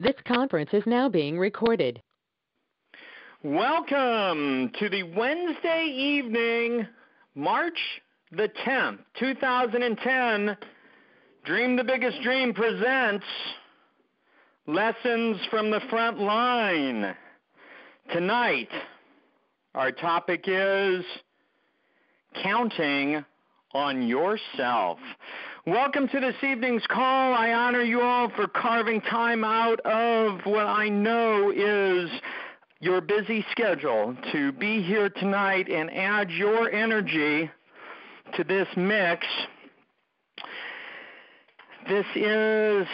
This conference is now being recorded. Welcome to the Wednesday evening, March the 10th, 2010. Dream the Biggest Dream presents Lessons from the Front Line. Tonight, our topic is counting on yourself. Welcome to this evening's call. I honor you all for carving time out of what I know is your busy schedule to be here tonight and add your energy to this mix. This is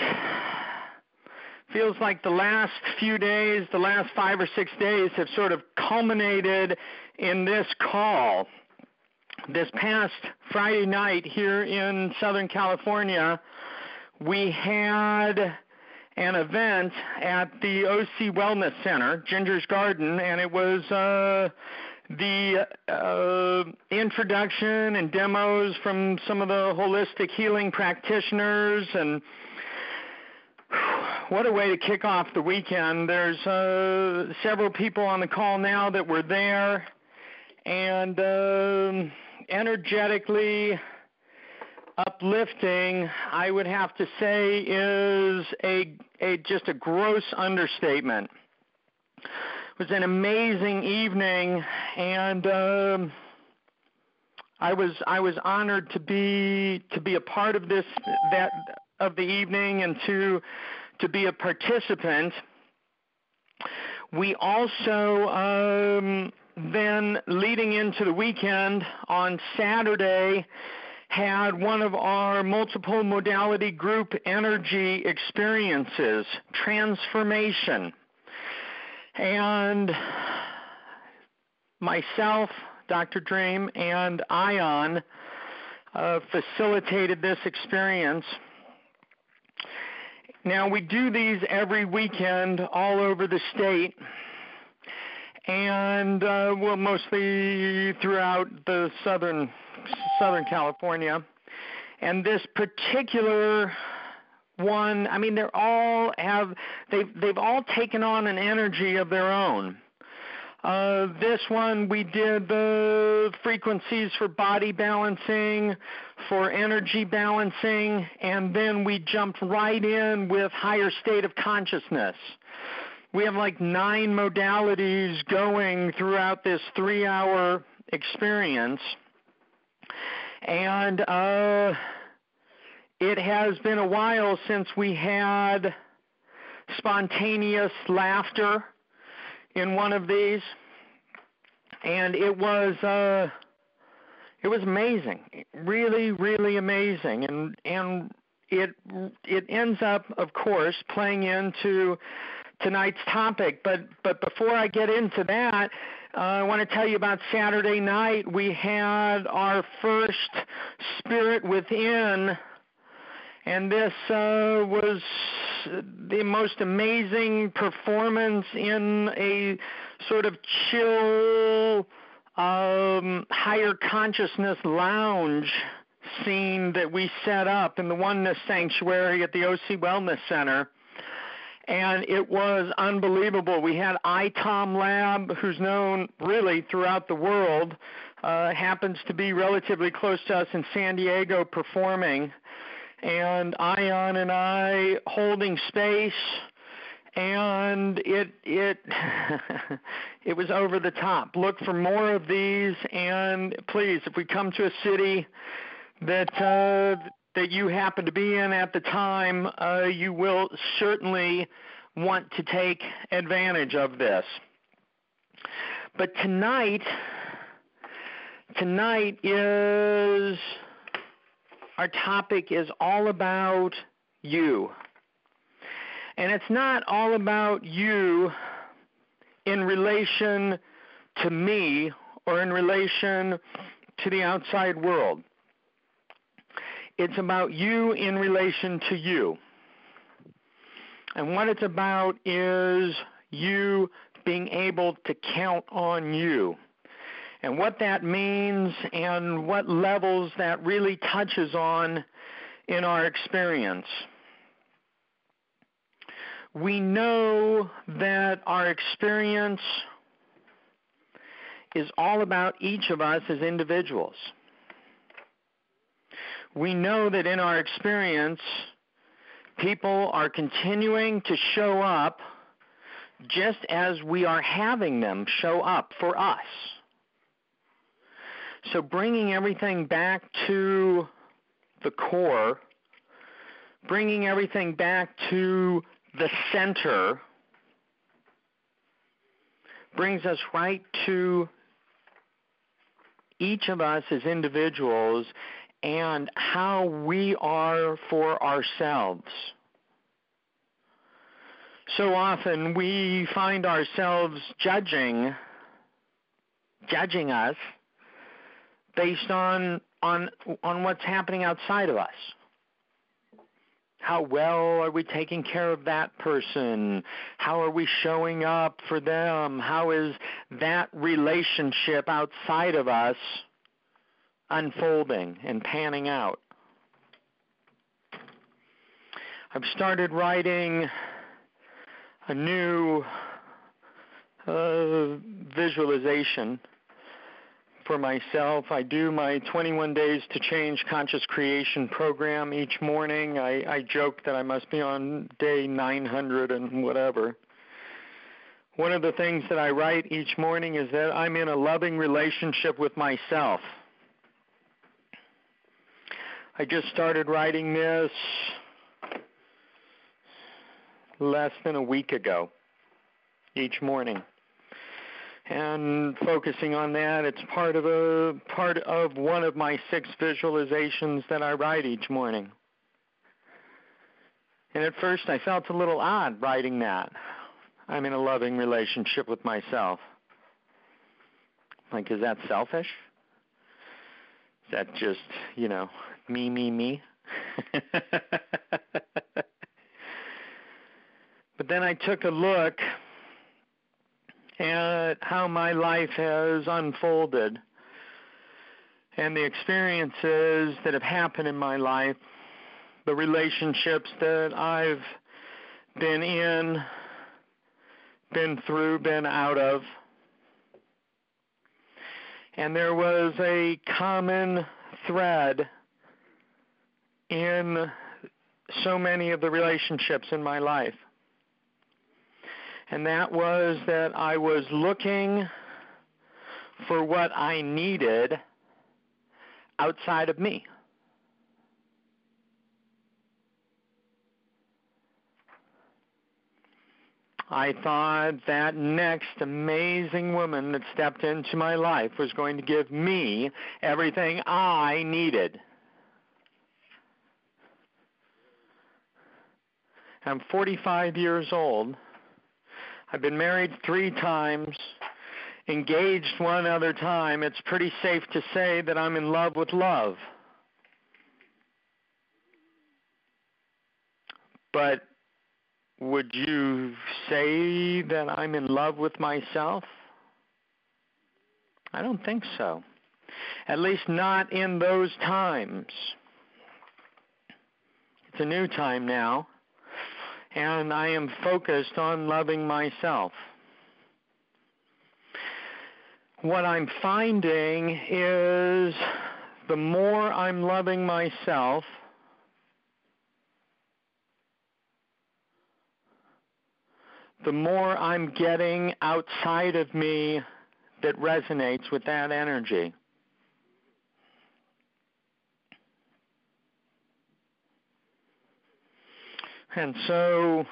feels like the last few days, the last 5 or 6 days have sort of culminated in this call this past Friday night here in Southern California, we had an event at the OC Wellness Center, Ginger's Garden, and it was uh, the uh, introduction and demos from some of the holistic healing practitioners and what a way to kick off the weekend. There's uh, several people on the call now that were there, and um, energetically uplifting, I would have to say, is a, a just a gross understatement. It was an amazing evening, and um, I was I was honored to be to be a part of this that of the evening and to to be a participant. We also um, then leading into the weekend on Saturday had one of our multiple modality group energy experiences, transformation. And myself, Dr. Dream, and Ion uh, facilitated this experience. Now, we do these every weekend all over the state and uh, well, mostly throughout the southern Southern California. And this particular one, I mean, they're all have they've they've all taken on an energy of their own. Uh, this one we did the frequencies for body balancing, for energy balancing, and then we jumped right in with higher state of consciousness we have like nine modalities going throughout this three hour experience. And uh, it has been a while since we had spontaneous laughter in one of these. And it was uh, it was amazing, really, really amazing, and and it it ends up, of course, playing into tonight's topic. But but before I get into that, uh, I want to tell you about Saturday night. We had our first Spirit Within, and this uh, was the most amazing performance in a sort of chill, um, higher consciousness lounge scene that we set up in the Oneness Sanctuary at the OC Wellness Center and it was unbelievable. We had ITOM Lab, who's known really throughout the world, uh, happens to be relatively close to us in San Diego performing, and Ion and I holding space, and it it it was over the top. Look for more of these, and please, if we come to a city that uh, that you happen to be in at the time, uh, you will certainly want to take advantage of this. But tonight, tonight is our topic is all about you. And it's not all about you in relation to me or in relation to the outside world. It's about you in relation to you. And what it's about is you being able to count on you. And what that means and what levels that really touches on in our experience. we know that our experience is all about each of us as individuals. We know that in our experience, people are continuing to show up just as we are having them show up for us. So bringing everything back to the core, bringing everything back to the center, brings us right to each of us as individuals and how we are for ourselves. So often we find ourselves judging judging us based on on on what's happening outside of us. How well are we taking care of that person? How are we showing up for them? How is that relationship outside of us unfolding and panning out? I've started writing a new uh, visualization for myself. I do my 21 Days to Change Conscious Creation program each morning. I, I joke that I must be on day 900 and whatever. One of the things that I write each morning is that I'm in a loving relationship with myself. I just started writing this less than a week ago each morning and focusing on that. It's part of a part of one of my six visualizations that I write each morning. And at first I felt a little odd writing that. I'm in a loving relationship with myself. Like, is that selfish? Is that just, you know, me, me, me? but then I took a look at how my life has unfolded and the experiences that have happened in my life, the relationships that I've been in, been through, been out of. And there was a common thread in so many of the relationships in my life and that was that I was looking for what I needed outside of me. I thought that next amazing woman that stepped into my life was going to give me everything I needed. I'm 45 years old I've been married three times, engaged one other time. It's pretty safe to say that I'm in love with love. But would you say that I'm in love with myself? I don't think so. At least not in those times. It's a new time now and I am focused on loving myself. What I'm finding is the more I'm loving myself, the more I'm getting outside of me that resonates with that energy. And so,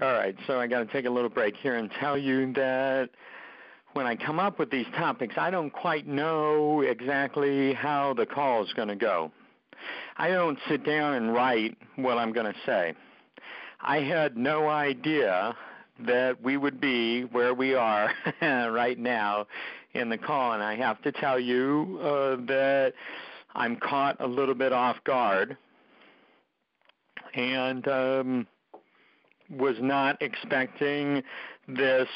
all right, so I got to take a little break here and tell you that when I come up with these topics, I don't quite know exactly how the call is going to go. I don't sit down and write what I'm going to say. I had no idea that we would be where we are right now in the call, and I have to tell you uh, that I'm caught a little bit off guard and um, was not expecting this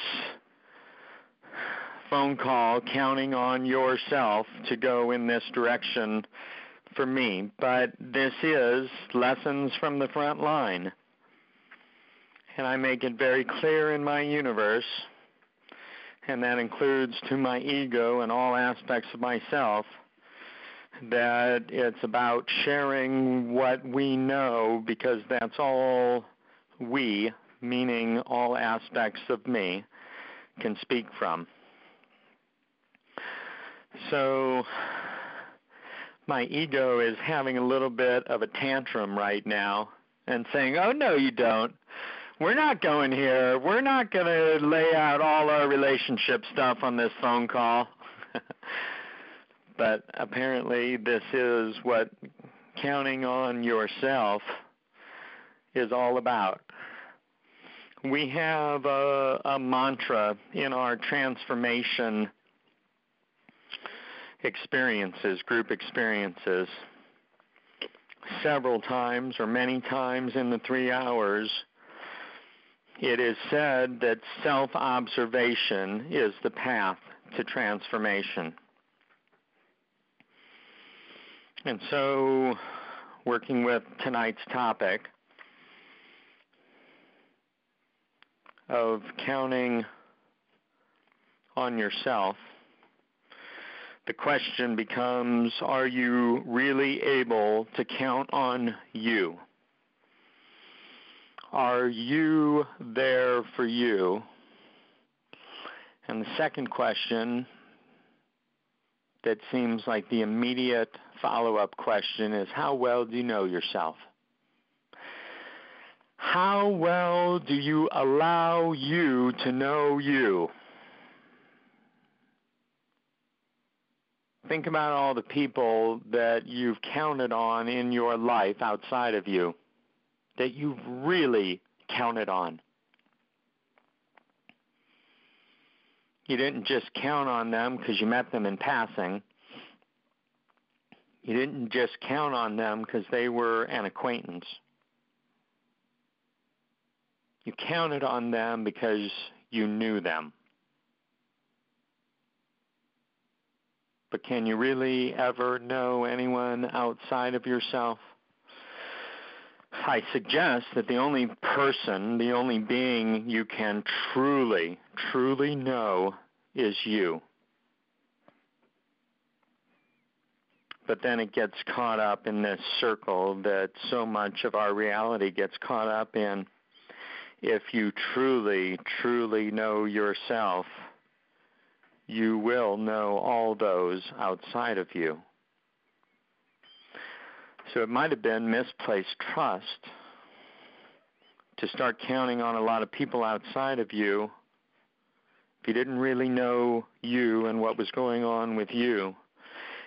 phone call counting on yourself to go in this direction for me, but this is Lessons from the Front Line. And I make it very clear in my universe, and that includes to my ego and all aspects of myself, that it's about sharing what we know because that's all we, meaning all aspects of me, can speak from. So my ego is having a little bit of a tantrum right now and saying, "Oh no, you don't. We're not going here. We're not going to lay out all our relationship stuff on this phone call." but apparently this is what counting on yourself is all about. We have a, a mantra in our transformation experiences, group experiences, several times or many times in the three hours, it is said that self observation is the path to transformation. And so, working with tonight's topic of counting on yourself the question becomes are you really able to count on you? Are you there for you? And the second question that seems like the immediate follow up question is how well do you know yourself? How well do you allow you to know you? Think about all the people that you've counted on in your life outside of you, that you've really counted on. You didn't just count on them because you met them in passing. You didn't just count on them because they were an acquaintance. You counted on them because you knew them. But can you really ever know anyone outside of yourself? I suggest that the only person, the only being you can truly, truly know is you. But then it gets caught up in this circle that so much of our reality gets caught up in. If you truly, truly know yourself, you will know all those outside of you. So it might have been misplaced trust to start counting on a lot of people outside of you if you didn't really know you and what was going on with you.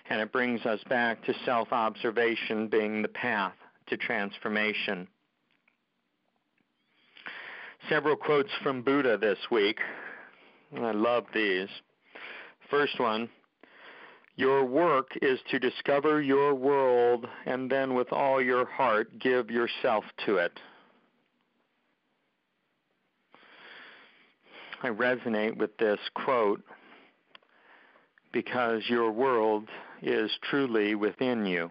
And it brings us back to self observation being the path to transformation. Several quotes from Buddha this week. I love these. First one Your work is to discover your world and then with all your heart give yourself to it. I resonate with this quote because your world is truly within you.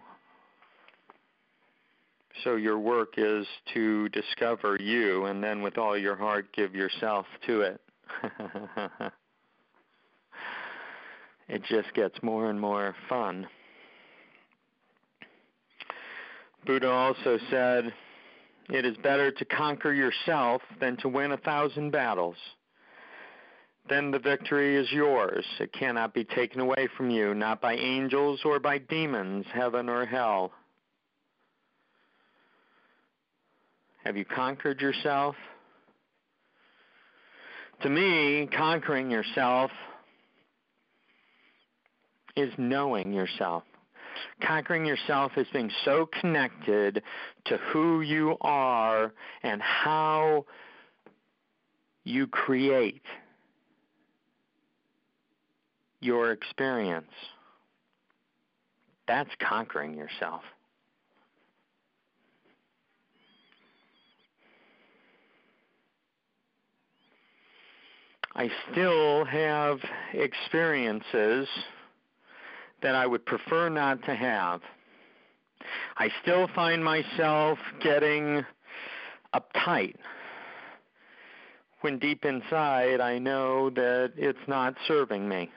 So your work is to discover you and then with all your heart give yourself to it. it just gets more and more fun. Buddha also said, It is better to conquer yourself than to win a thousand battles. Then the victory is yours. It cannot be taken away from you, not by angels or by demons, heaven or hell. Have you conquered yourself? To me, conquering yourself is knowing yourself. Conquering yourself is being so connected to who you are and how you create your experience. That's conquering yourself. I still have experiences that I would prefer not to have. I still find myself getting uptight when deep inside I know that it's not serving me.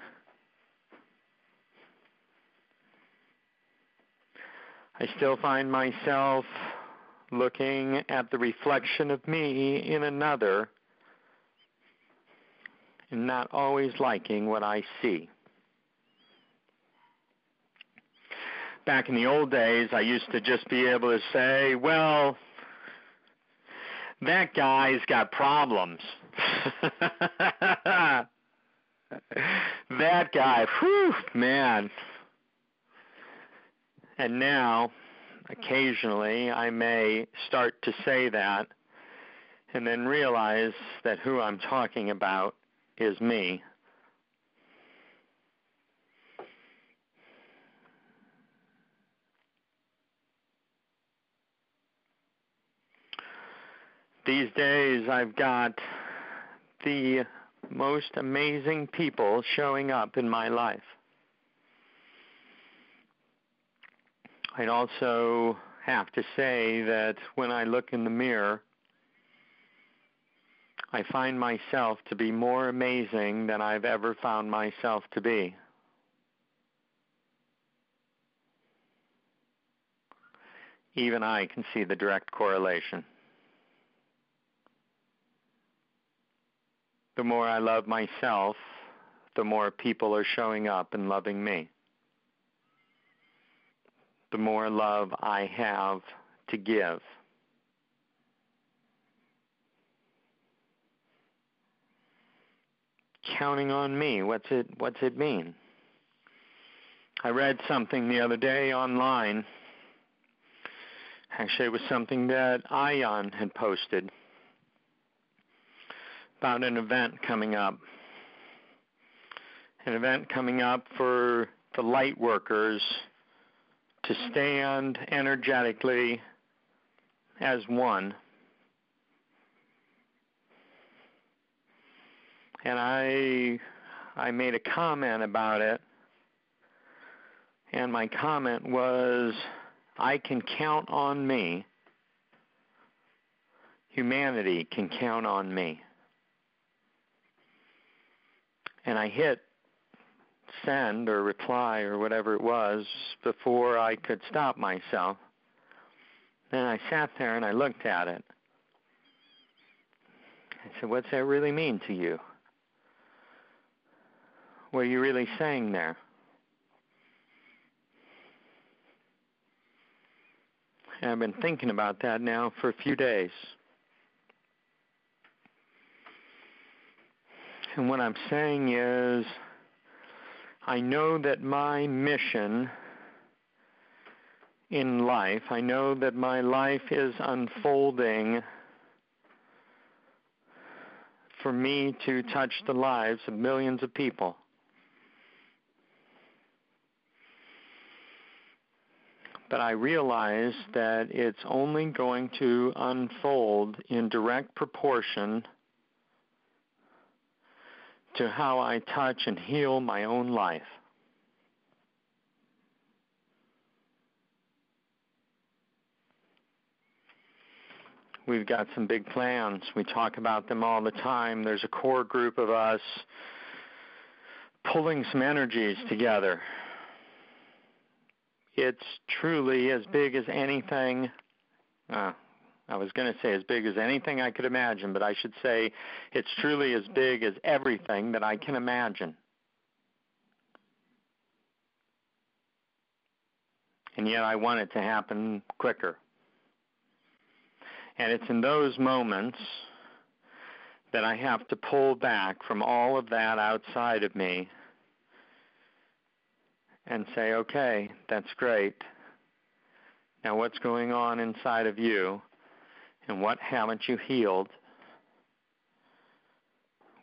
I still find myself looking at the reflection of me in another and not always liking what I see. Back in the old days, I used to just be able to say, well, that guy's got problems. that guy, whew, man. And now, occasionally, I may start to say that and then realize that who I'm talking about is me. These days, I've got the most amazing people showing up in my life. I'd also have to say that when I look in the mirror, I find myself to be more amazing than I've ever found myself to be. Even I can see the direct correlation. The more I love myself, the more people are showing up and loving me. The more love I have to give. Counting on me, what's it what's it mean? I read something the other day online. Actually, it was something that Ion had posted about an event coming up. An event coming up for the light workers to mm-hmm. stand energetically as one. And I I made a comment about it. And my comment was I can count on me. Humanity can count on me and I hit send or reply or whatever it was before I could stop myself. Then I sat there and I looked at it. I said, What's that really mean to you? What are you really saying there? And I've been thinking about that now for a few days. And what I'm saying is, I know that my mission in life, I know that my life is unfolding for me to touch the lives of millions of people. But I realize that it's only going to unfold in direct proportion to how I touch and heal my own life. We've got some big plans. We talk about them all the time. There's a core group of us pulling some energies together. It's truly as big as anything. Uh, I was going to say as big as anything I could imagine, but I should say it's truly as big as everything that I can imagine. And yet I want it to happen quicker. And it's in those moments that I have to pull back from all of that outside of me and say, okay, that's great. Now, what's going on inside of you? And what haven't you healed?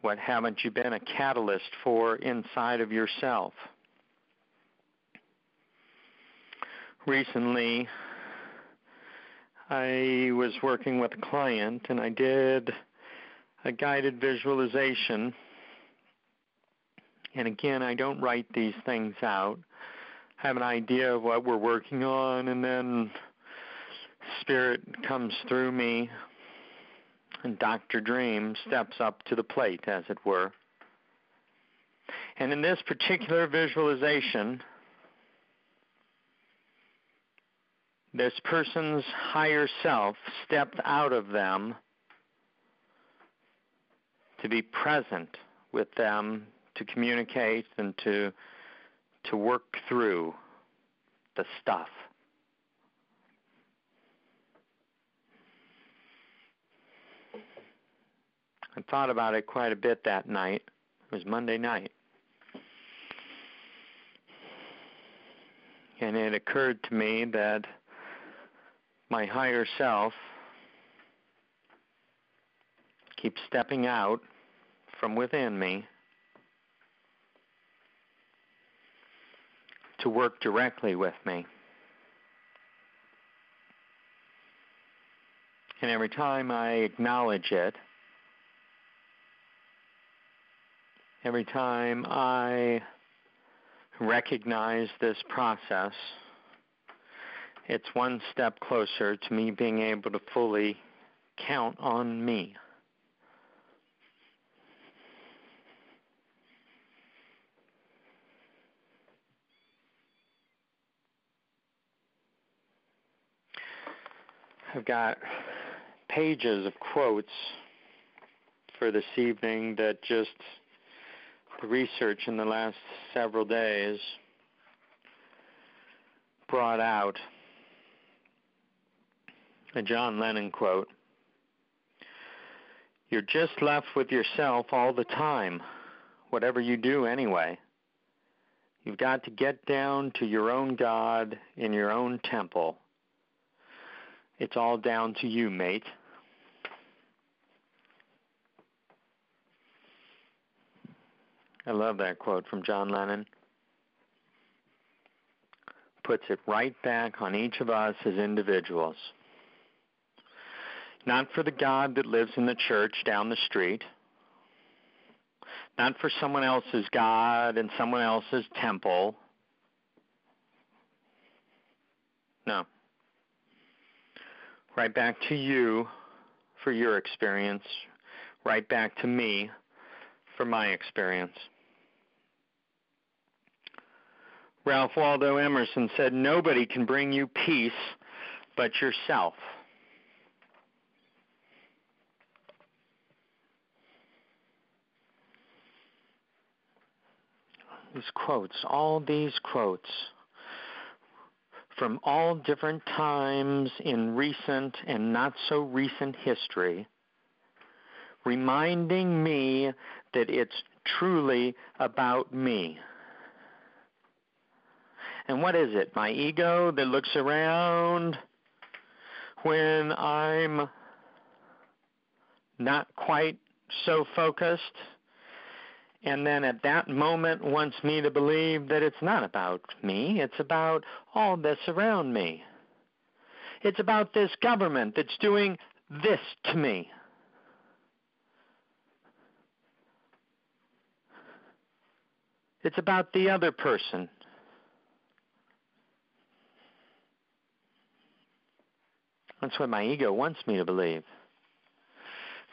What haven't you been a catalyst for inside of yourself? Recently, I was working with a client and I did a guided visualization. And again, I don't write these things out. I have an idea of what we're working on and then Spirit comes through me, and Dr. Dream steps up to the plate, as it were. And in this particular visualization, this person's higher self stepped out of them to be present with them, to communicate and to to work through the stuff. I thought about it quite a bit that night. It was Monday night. And it occurred to me that my higher self keeps stepping out from within me to work directly with me. And every time I acknowledge it, every time I recognize this process, it's one step closer to me being able to fully count on me. I've got pages of quotes for this evening that just the research in the last several days brought out a John Lennon quote You're just left with yourself all the time, whatever you do anyway. You've got to get down to your own God in your own temple. It's all down to you, mate. I love that quote from John Lennon. Puts it right back on each of us as individuals. Not for the God that lives in the church down the street, not for someone else's God and someone else's temple. No. Right back to you for your experience, right back to me for my experience. Ralph Waldo Emerson said, Nobody can bring you peace but yourself. These quotes, all these quotes from all different times in recent and not so recent history, reminding me that it's truly about me. And what is it? My ego that looks around when I'm not quite so focused, and then at that moment wants me to believe that it's not about me, it's about all this around me. It's about this government that's doing this to me. It's about the other person. That's what my ego wants me to believe.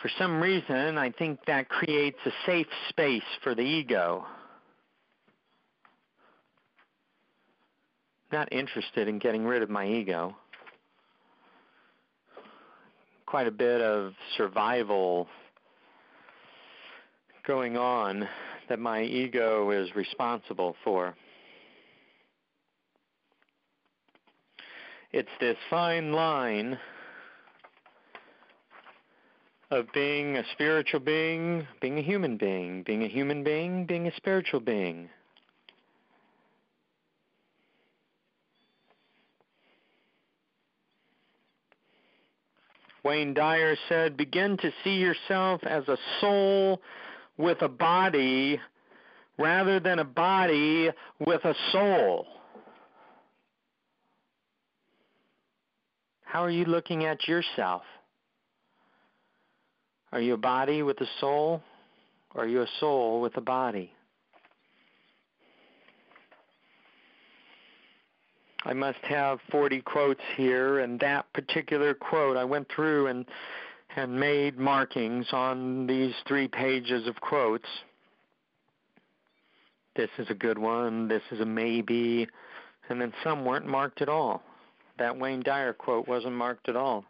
For some reason, I think that creates a safe space for the ego. Not interested in getting rid of my ego. Quite a bit of survival going on that my ego is responsible for. It's this fine line of being a spiritual being, being a human being, being a human being, being a spiritual being. Wayne Dyer said, Begin to see yourself as a soul with a body rather than a body with a soul. How are you looking at yourself? Are you a body with a soul? Or are you a soul with a body? I must have 40 quotes here, and that particular quote, I went through and and made markings on these three pages of quotes. This is a good one. This is a maybe, and then some weren't marked at all. That Wayne Dyer quote wasn't marked at all.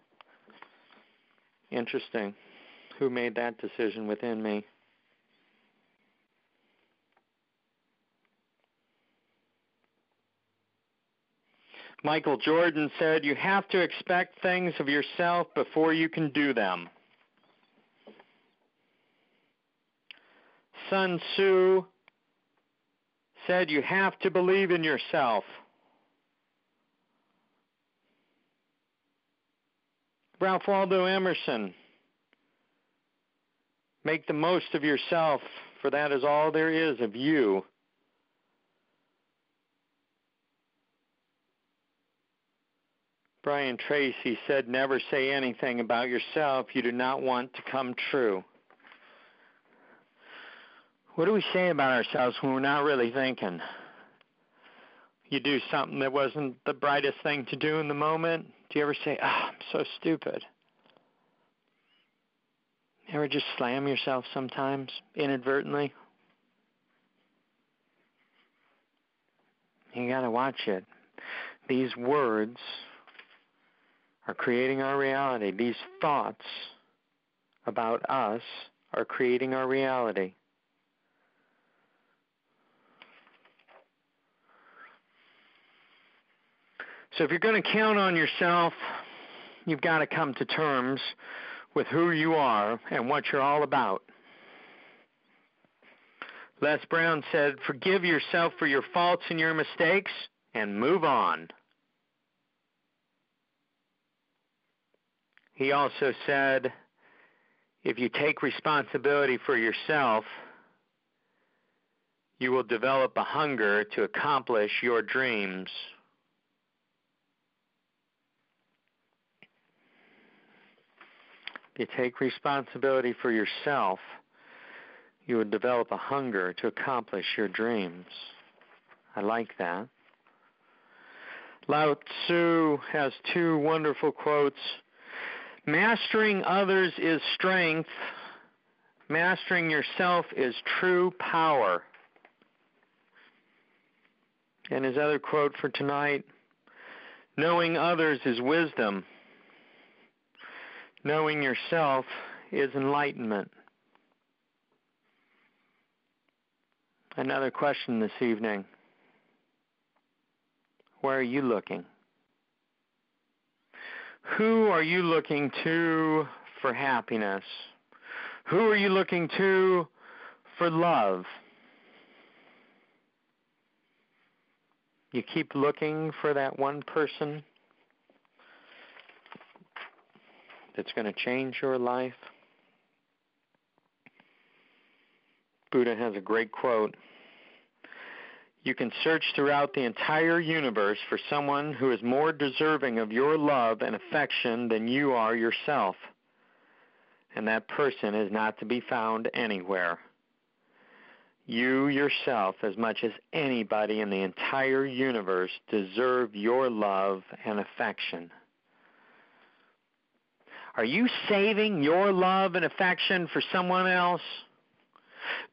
Interesting. Who made that decision within me? Michael Jordan said, You have to expect things of yourself before you can do them. Sun Tzu said, You have to believe in yourself. Ralph Waldo Emerson, make the most of yourself, for that is all there is of you. Brian Tracy said, Never say anything about yourself you do not want to come true. What do we say about ourselves when we're not really thinking? You do something that wasn't the brightest thing to do in the moment. Do you ever say, oh, I'm so stupid? You ever just slam yourself sometimes inadvertently? You got to watch it. These words are creating our reality. These thoughts about us are creating our reality. So if you're going to count on yourself, you've got to come to terms with who you are and what you're all about. Les Brown said, Forgive yourself for your faults and your mistakes and move on. He also said, if you take responsibility for yourself, you will develop a hunger to accomplish your dreams. If you take responsibility for yourself, you would develop a hunger to accomplish your dreams. I like that. Lao Tzu has two wonderful quotes Mastering others is strength. Mastering yourself is true power. And his other quote for tonight knowing others is wisdom. Knowing yourself is enlightenment. Another question this evening Where are you looking? Who are you looking to for happiness? Who are you looking to for love? You keep looking for that one person that's going to change your life. Buddha has a great quote. You can search throughout the entire universe for someone who is more deserving of your love and affection than you are yourself. And that person is not to be found anywhere. You yourself, as much as anybody in the entire universe, deserve your love and affection. Are you saving your love and affection for someone else?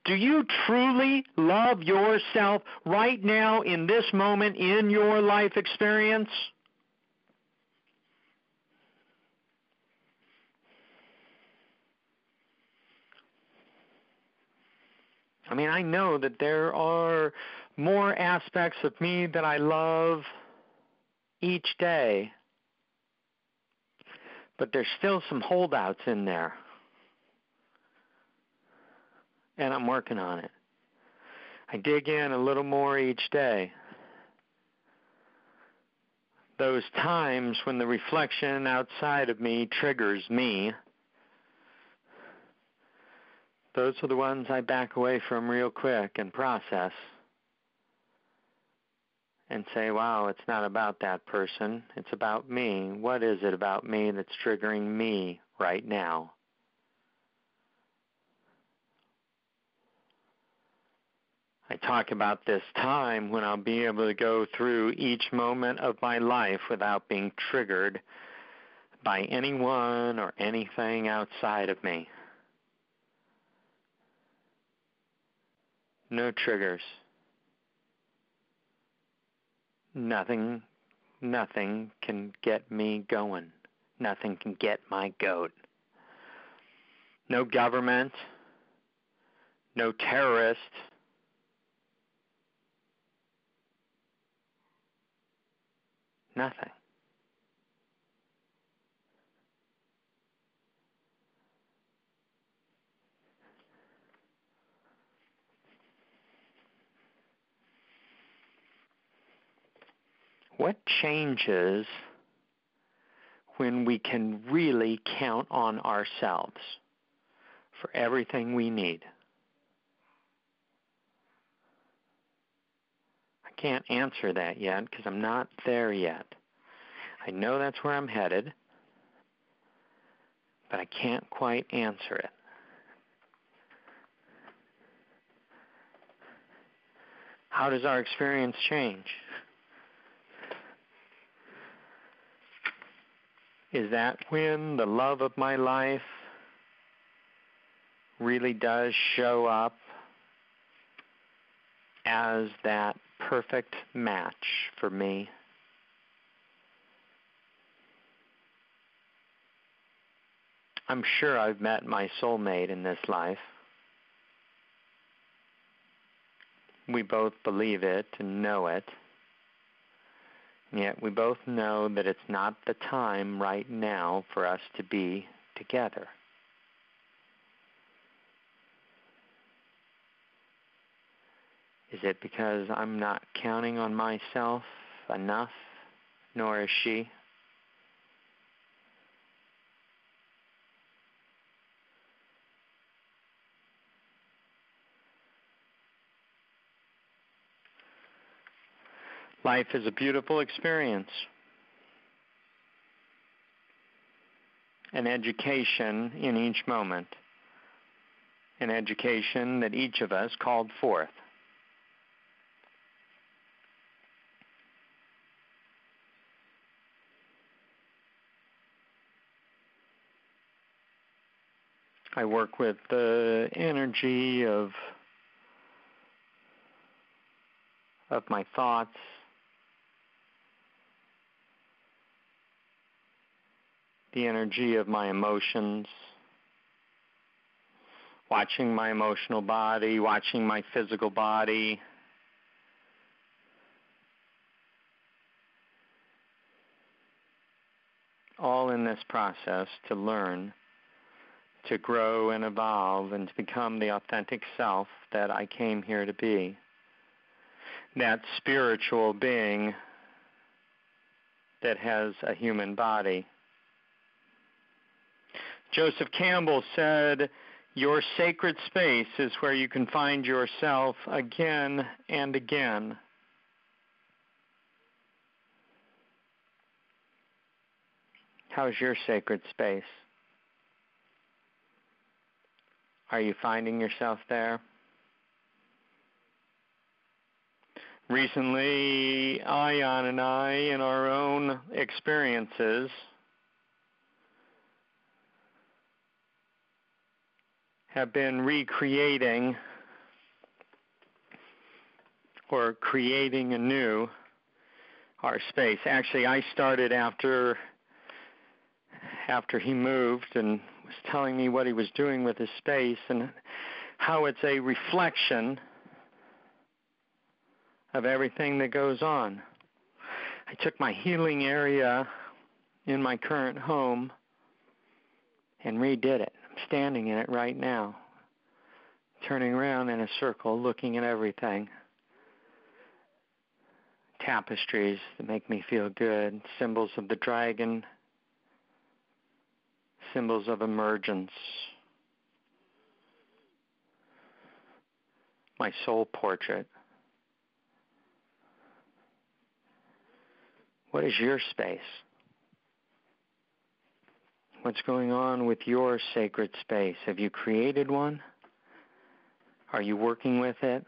Do you truly love yourself right now in this moment in your life experience? I mean, I know that there are more aspects of me that I love each day, but there's still some holdouts in there and I'm working on it. I dig in a little more each day. Those times when the reflection outside of me triggers me, those are the ones I back away from real quick and process and say, wow, it's not about that person. It's about me. What is it about me that's triggering me right now? I talk about this time when I'll be able to go through each moment of my life without being triggered by anyone or anything outside of me. No triggers. Nothing, nothing can get me going. Nothing can get my goat. No government, no terrorist, nothing. What changes when we can really count on ourselves for everything we need? I can't answer that yet because I'm not there yet. I know that's where I'm headed, but I can't quite answer it. How does our experience change? Is that when the love of my life really does show up as that perfect match for me? I'm sure I've met my soulmate in this life. We both believe it and know it. Yet we both know that it's not the time right now for us to be together. Is it because I'm not counting on myself enough, nor is she? Life is a beautiful experience. An education in each moment. An education that each of us called forth. I work with the energy of of my thoughts the energy of my emotions, watching my emotional body, watching my physical body. All in this process to learn, to grow and evolve, and to become the authentic self that I came here to be. That spiritual being that has a human body. Joseph Campbell said, Your sacred space is where you can find yourself again and again. How's your sacred space? Are you finding yourself there? Recently, Ion and I, in our own experiences, have been recreating or creating anew our space. Actually, I started after after he moved and was telling me what he was doing with his space and how it's a reflection of everything that goes on. I took my healing area in my current home and redid it standing in it right now, turning around in a circle, looking at everything. Tapestries that make me feel good, symbols of the dragon, symbols of emergence. My soul portrait. What is your space? What's going on with your sacred space? Have you created one? Are you working with it?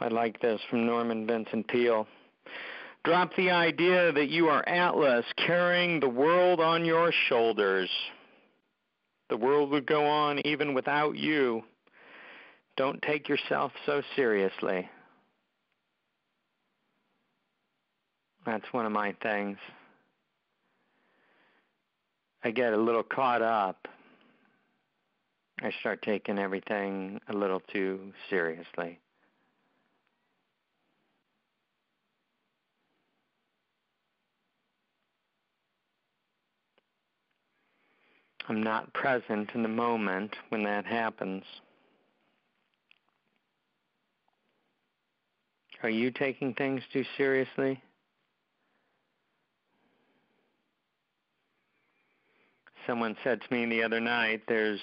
I like this from Norman Vincent Peale. Drop the idea that you are Atlas carrying the world on your shoulders. The world would go on even without you. Don't take yourself so seriously. That's one of my things. I get a little caught up. I start taking everything a little too seriously. I'm not present in the moment when that happens. Are you taking things too seriously? Someone said to me the other night there's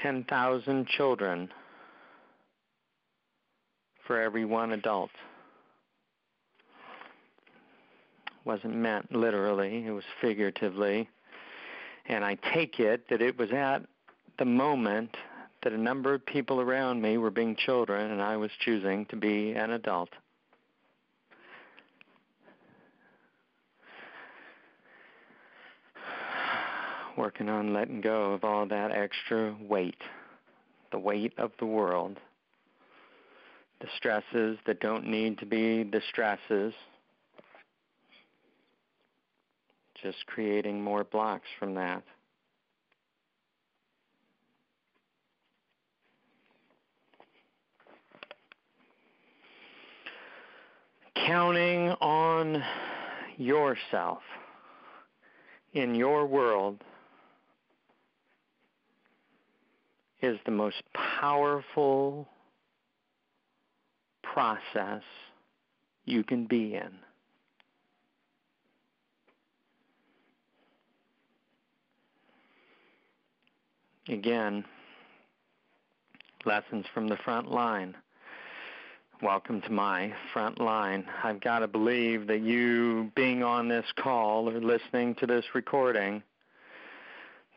10,000 children for every one adult. Wasn't meant literally, it was figuratively. And I take it that it was at the moment that a number of people around me were being children and I was choosing to be an adult. Working on letting go of all that extra weight, the weight of the world, the stresses that don't need to be the stresses just creating more blocks from that. Counting on yourself in your world is the most powerful process you can be in. Again, lessons from the front line. Welcome to my front line. I've got to believe that you being on this call or listening to this recording,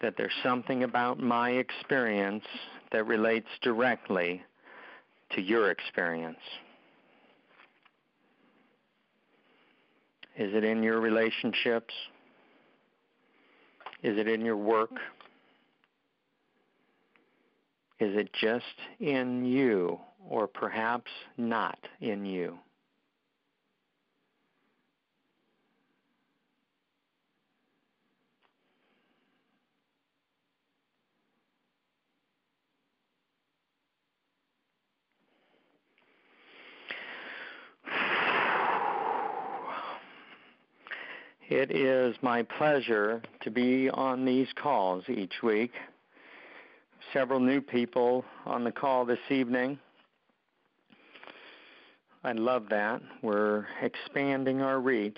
that there's something about my experience that relates directly to your experience. Is it in your relationships? Is it in your work? Is it just in you, or perhaps not in you? It is my pleasure to be on these calls each week several new people on the call this evening. I love that. We're expanding our reach.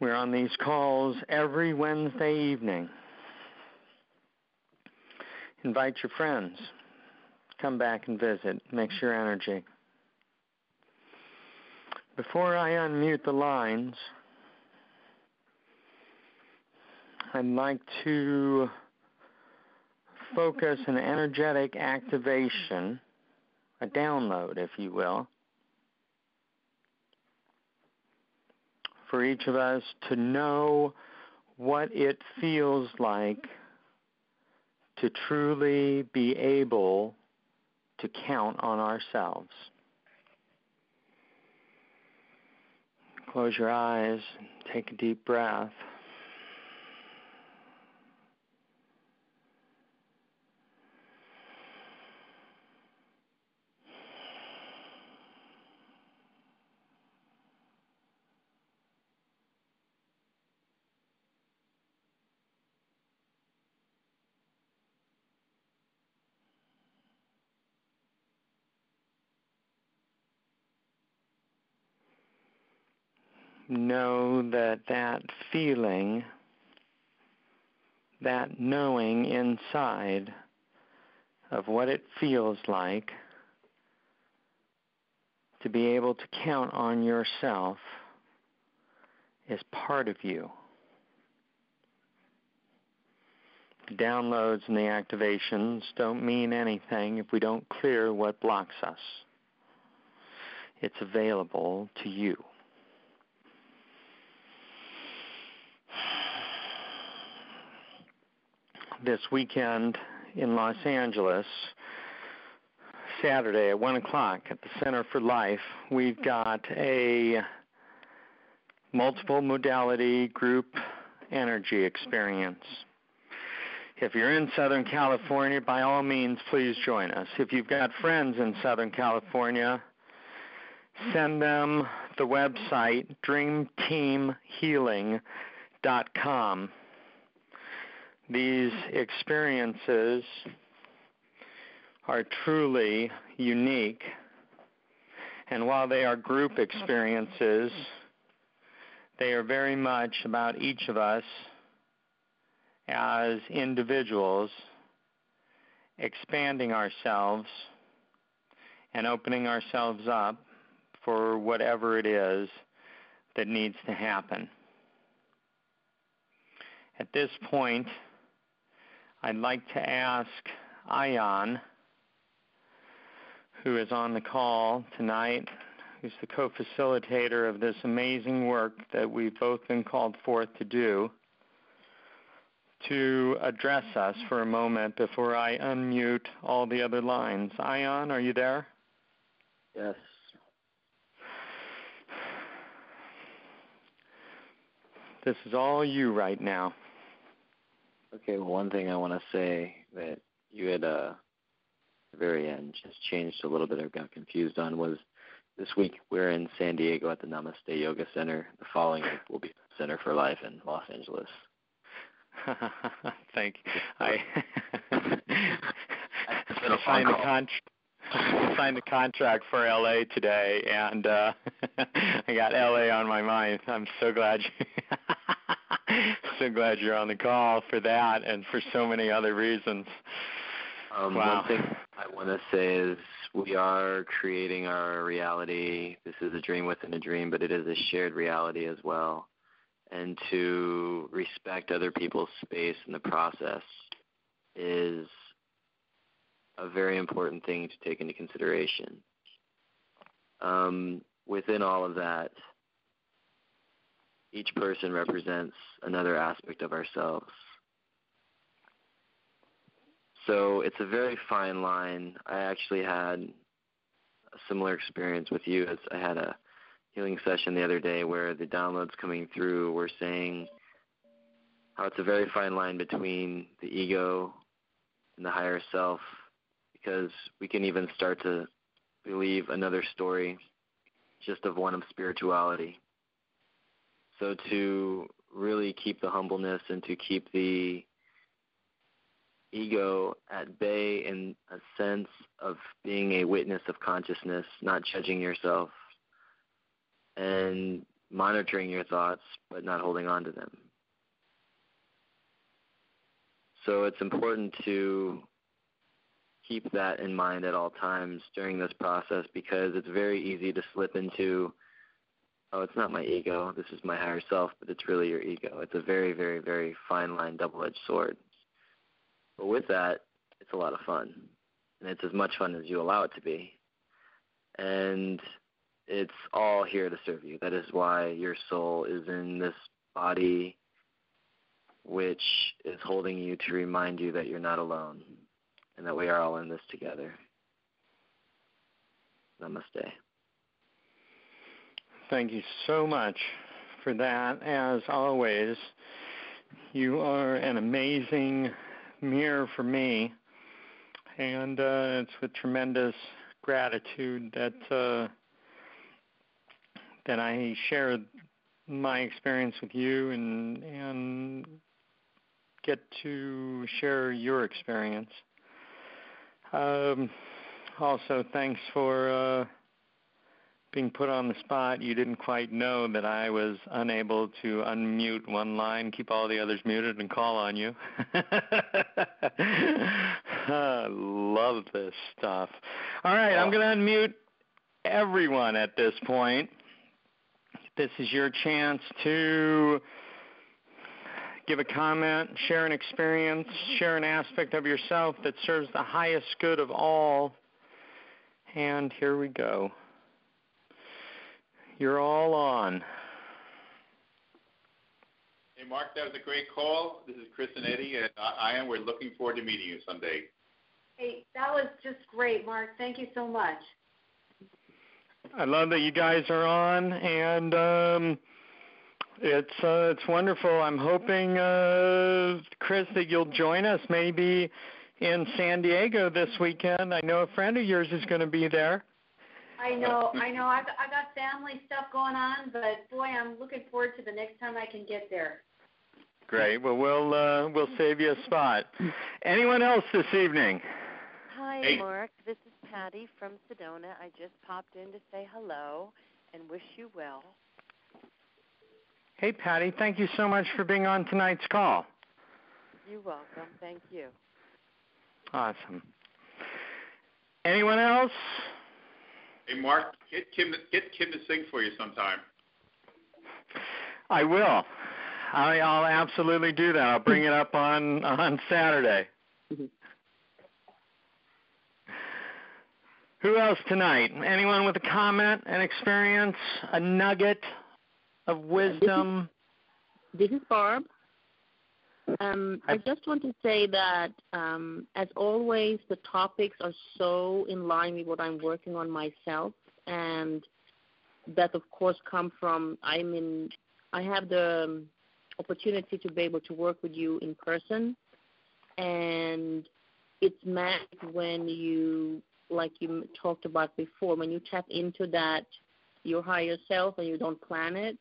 We're on these calls every Wednesday evening. Invite your friends. Come back and visit. Mix your energy. Before I unmute the lines, I'd like to focus an energetic activation, a download, if you will, for each of us to know what it feels like to truly be able to count on ourselves. Close your eyes, take a deep breath. Know that that feeling, that knowing inside of what it feels like to be able to count on yourself is part of you. Downloads and the activations don't mean anything if we don't clear what blocks us. It's available to you. This weekend in Los Angeles, Saturday at 1 o'clock at the Center for Life, we've got a multiple modality group energy experience. If you're in Southern California, by all means, please join us. If you've got friends in Southern California, send them the website dreamteamhealing.com. These experiences are truly unique, and while they are group experiences, they are very much about each of us as individuals expanding ourselves and opening ourselves up for whatever it is that needs to happen. At this point, I'd like to ask Ion, who is on the call tonight, who's the co facilitator of this amazing work that we've both been called forth to do, to address us for a moment before I unmute all the other lines. Ion, are you there? Yes. This is all you right now. Okay, well, one thing I want to say that you had uh, at the very end just changed a little bit or got confused on was this week we're in San Diego at the Namaste Yoga Center. The following week will be Center for Life in Los Angeles. Thank you. I, I signed the con- signed the contract for LA today, and uh, I got LA on my mind. I'm so glad you so glad you're on the call for that, and for so many other reasons. Um, wow. One thing I want to say is we are creating our reality. This is a dream within a dream, but it is a shared reality as well and to respect other people's space in the process is a very important thing to take into consideration. Um, within all of that, each person represents another aspect of ourselves. So it's a very fine line. I actually had a similar experience with you as I had a healing session the other day where the downloads coming through were saying how it's a very fine line between the ego and the higher self because we can even start to believe another story just of one of spirituality. So to really keep the humbleness and to keep the ego at bay in a sense of being a witness of consciousness, not judging yourself, and monitoring your thoughts but not holding on to them. So it's important to keep that in mind at all times during this process because it's very easy to slip into, oh, it's not my ego, this is my higher self, but it's really your ego. It's a very, very, very fine line, double edged sword. But with that, it's a lot of fun. And it's as much fun as you allow it to be. And it's all here to serve you. That is why your soul is in this body, which is holding you to remind you that you're not alone and that we are all in this together. Namaste. Thank you so much for that. As always, you are an amazing mirror for me, and uh, it's with tremendous gratitude that. Uh, that I share my experience with you and and get to share your experience. Um, also, thanks for uh, being put on the spot. You didn't quite know that I was unable to unmute one line, keep all the others muted, and call on you. I ah, love this stuff. All right, I'm oh. going to unmute everyone at this point this is your chance to give a comment, share an experience, mm-hmm. share an aspect of yourself that serves the highest good of all. And here we go. You're all on. Hey, Mark, that was a great call. This is Chris and Eddie at IAM. We're looking forward to meeting you someday. Hey, that was just great, Mark. Thank you so much. I love that you guys are on, and um, it's uh, it's wonderful. I'm hoping, uh, Chris, that you'll join us maybe in San Diego this weekend. I know a friend of yours is going to be there. I know, I know. I got, I got family stuff going on, but boy, I'm looking forward to the next time I can get there. Great. Well, we'll uh, we'll save you a spot. Anyone else this evening? Hi, Hey. Mark. This is Patty from Sedona. I just popped in to say hello and wish you well. Hey, Patty. Thank you so much for being on tonight's call. You're welcome. Thank you. Awesome. Anyone else? Hey, Mark, get Kim, get Kim to sing for you sometime. I will. I, I'll absolutely do that. I'll bring it up on on Saturday. Who else tonight? Anyone with a comment, an experience, a nugget of uh, wisdom? This is Barb. Um, I just want to say that, um, as always, the topics are so in line with what I'm working on myself, and that, of course, come from I'm in. I have the um, opportunity to be able to work with you in person, and it's magic when you, like you talked about before, when you tap into that your higher self and you don't plan it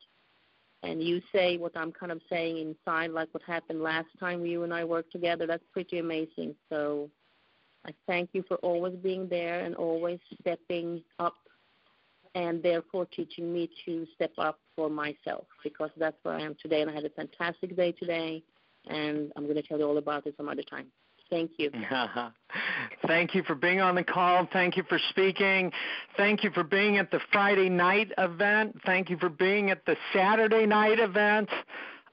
and you say what I'm kind of saying inside, like what happened last time you and I worked together, that's pretty amazing. So I thank you for always being there and always stepping up and therefore teaching me to step up for myself because that's where I am today. And I had a fantastic day today, and I'm going to tell you all about it some other time. Thank you. Thank you for being on the call. Thank you for speaking. Thank you for being at the Friday night event. Thank you for being at the Saturday night event.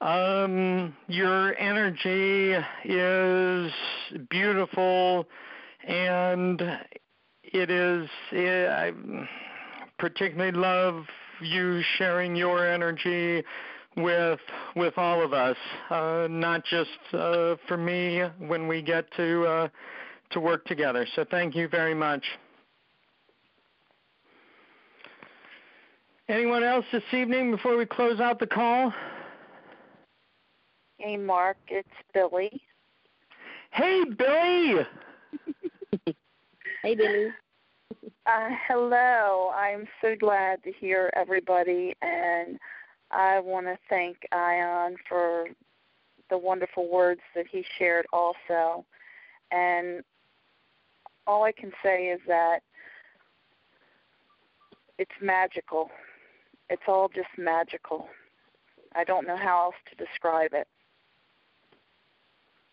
Um, your energy is beautiful, and it is. It, I particularly love you sharing your energy with with all of us, uh, not just uh, for me when we get to uh, to work together. So thank you very much. Anyone else this evening before we close out the call? Hey, Mark, it's Billy. Hey, Billy. Hey, Billy. Uh, hello. I'm so glad to hear everybody, and I want to thank Ion for the wonderful words that he shared also. And all I can say is that it's magical. It's all just magical. I don't know how else to describe it.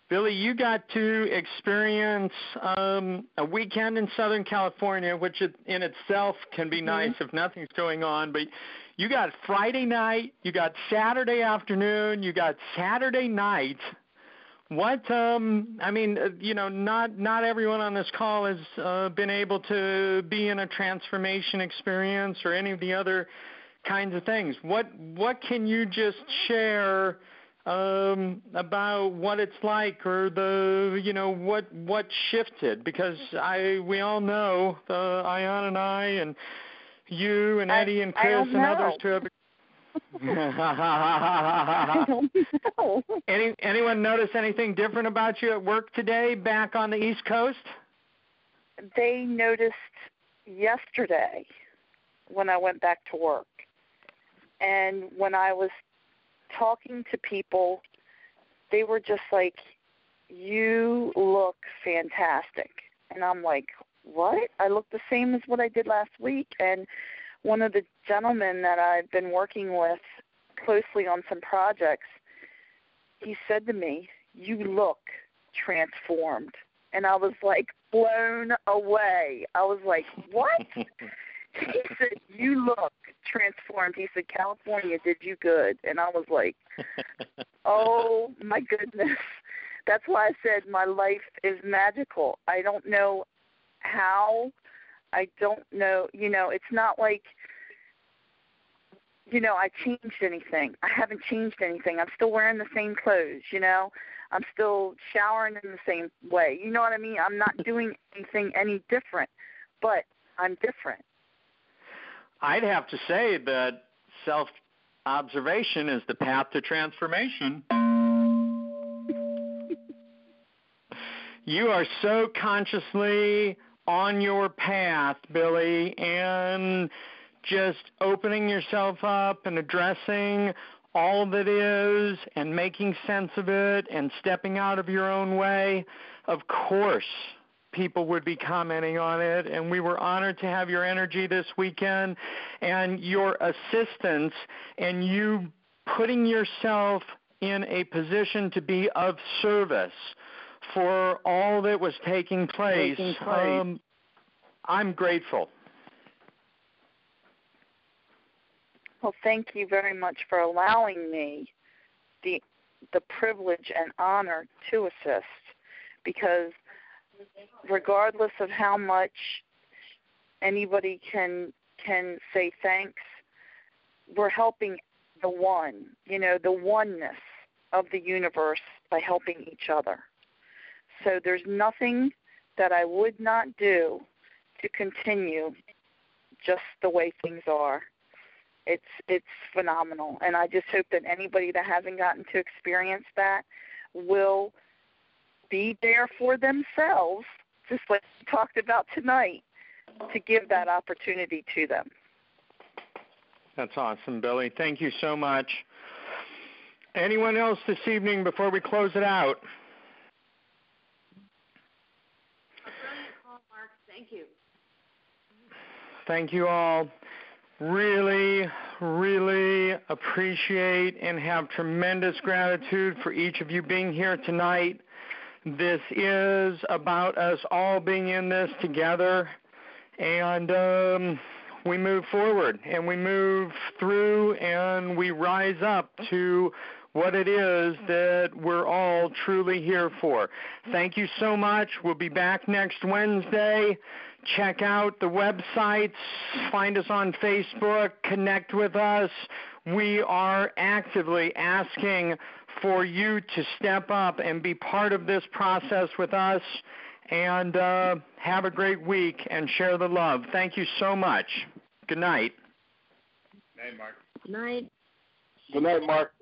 Billy, you got to experience um, a weekend in Southern California, which in itself can be nice if nothing's going on. But you got Friday night, you got Saturday afternoon, you got Saturday night. What um I mean, uh, you know, not not everyone on this call has uh, been able to be in a transformation experience or any of the other kinds of things. What what can you just share um about what it's like or the you know what what shifted because I we all know uh, Ion and I and you and Eddie and Chris and others who have I don't know. Any anyone notice anything different about you at work today back on the East Coast? they noticed yesterday when I went back to work. And when I was talking to people, they were just like, You look fantastic. And I'm like, What? I look the same as what I did last week. And one of the gentlemen that I've been working with closely on some projects, he said to me, You look transformed. And I was like blown away. I was like, What? he said, You look transformed. He said, California did you good. And I was like, oh my goodness. That's why I said my life is magical. I don't know how. I don't know, you know, it's not like you know, I changed anything. I haven't changed anything. I'm still wearing the same clothes, you know. I'm still showering in the same way. You know what I mean? I'm not doing anything any different, but I'm different. I'd have to say that self observation is the path to transformation. you are so consciously on your path, Billy, and just opening yourself up and addressing all that is and making sense of it and stepping out of your own way. Of course, people would be commenting on it, and we were honored to have your energy this weekend and your assistance and you putting yourself in a position to be of service for all that was taking place. Taking place. Um, I'm grateful. Well, thank you very much for allowing me the the privilege and honor to assist because regardless of how much anybody can can say thanks, we're helping the one, you know, the oneness of the universe by helping each other. So there's nothing that I would not do to continue just the way things are. It's it's phenomenal, and I just hope that anybody that hasn't gotten to experience that will be there for themselves, just like we talked about tonight, to give that opportunity to them. That's awesome, Billy. Thank you so much. Anyone else this evening before we close it out? A brilliant call, Mark. Thank you. Thank you all. Really, really appreciate and have tremendous gratitude for each of you being here tonight. This is about us all being in this together, and um, we move forward and we move through and we rise up to what it is that we're all truly here for. Thank you so much. We'll be back next Wednesday. Check out the websites, find us on Facebook, connect with us. We are actively asking for you to step up and be part of this process with us. And uh, have a great week and share the love. Thank you so much. Good night. Good Night, Mark. Good night. Good night, Mark.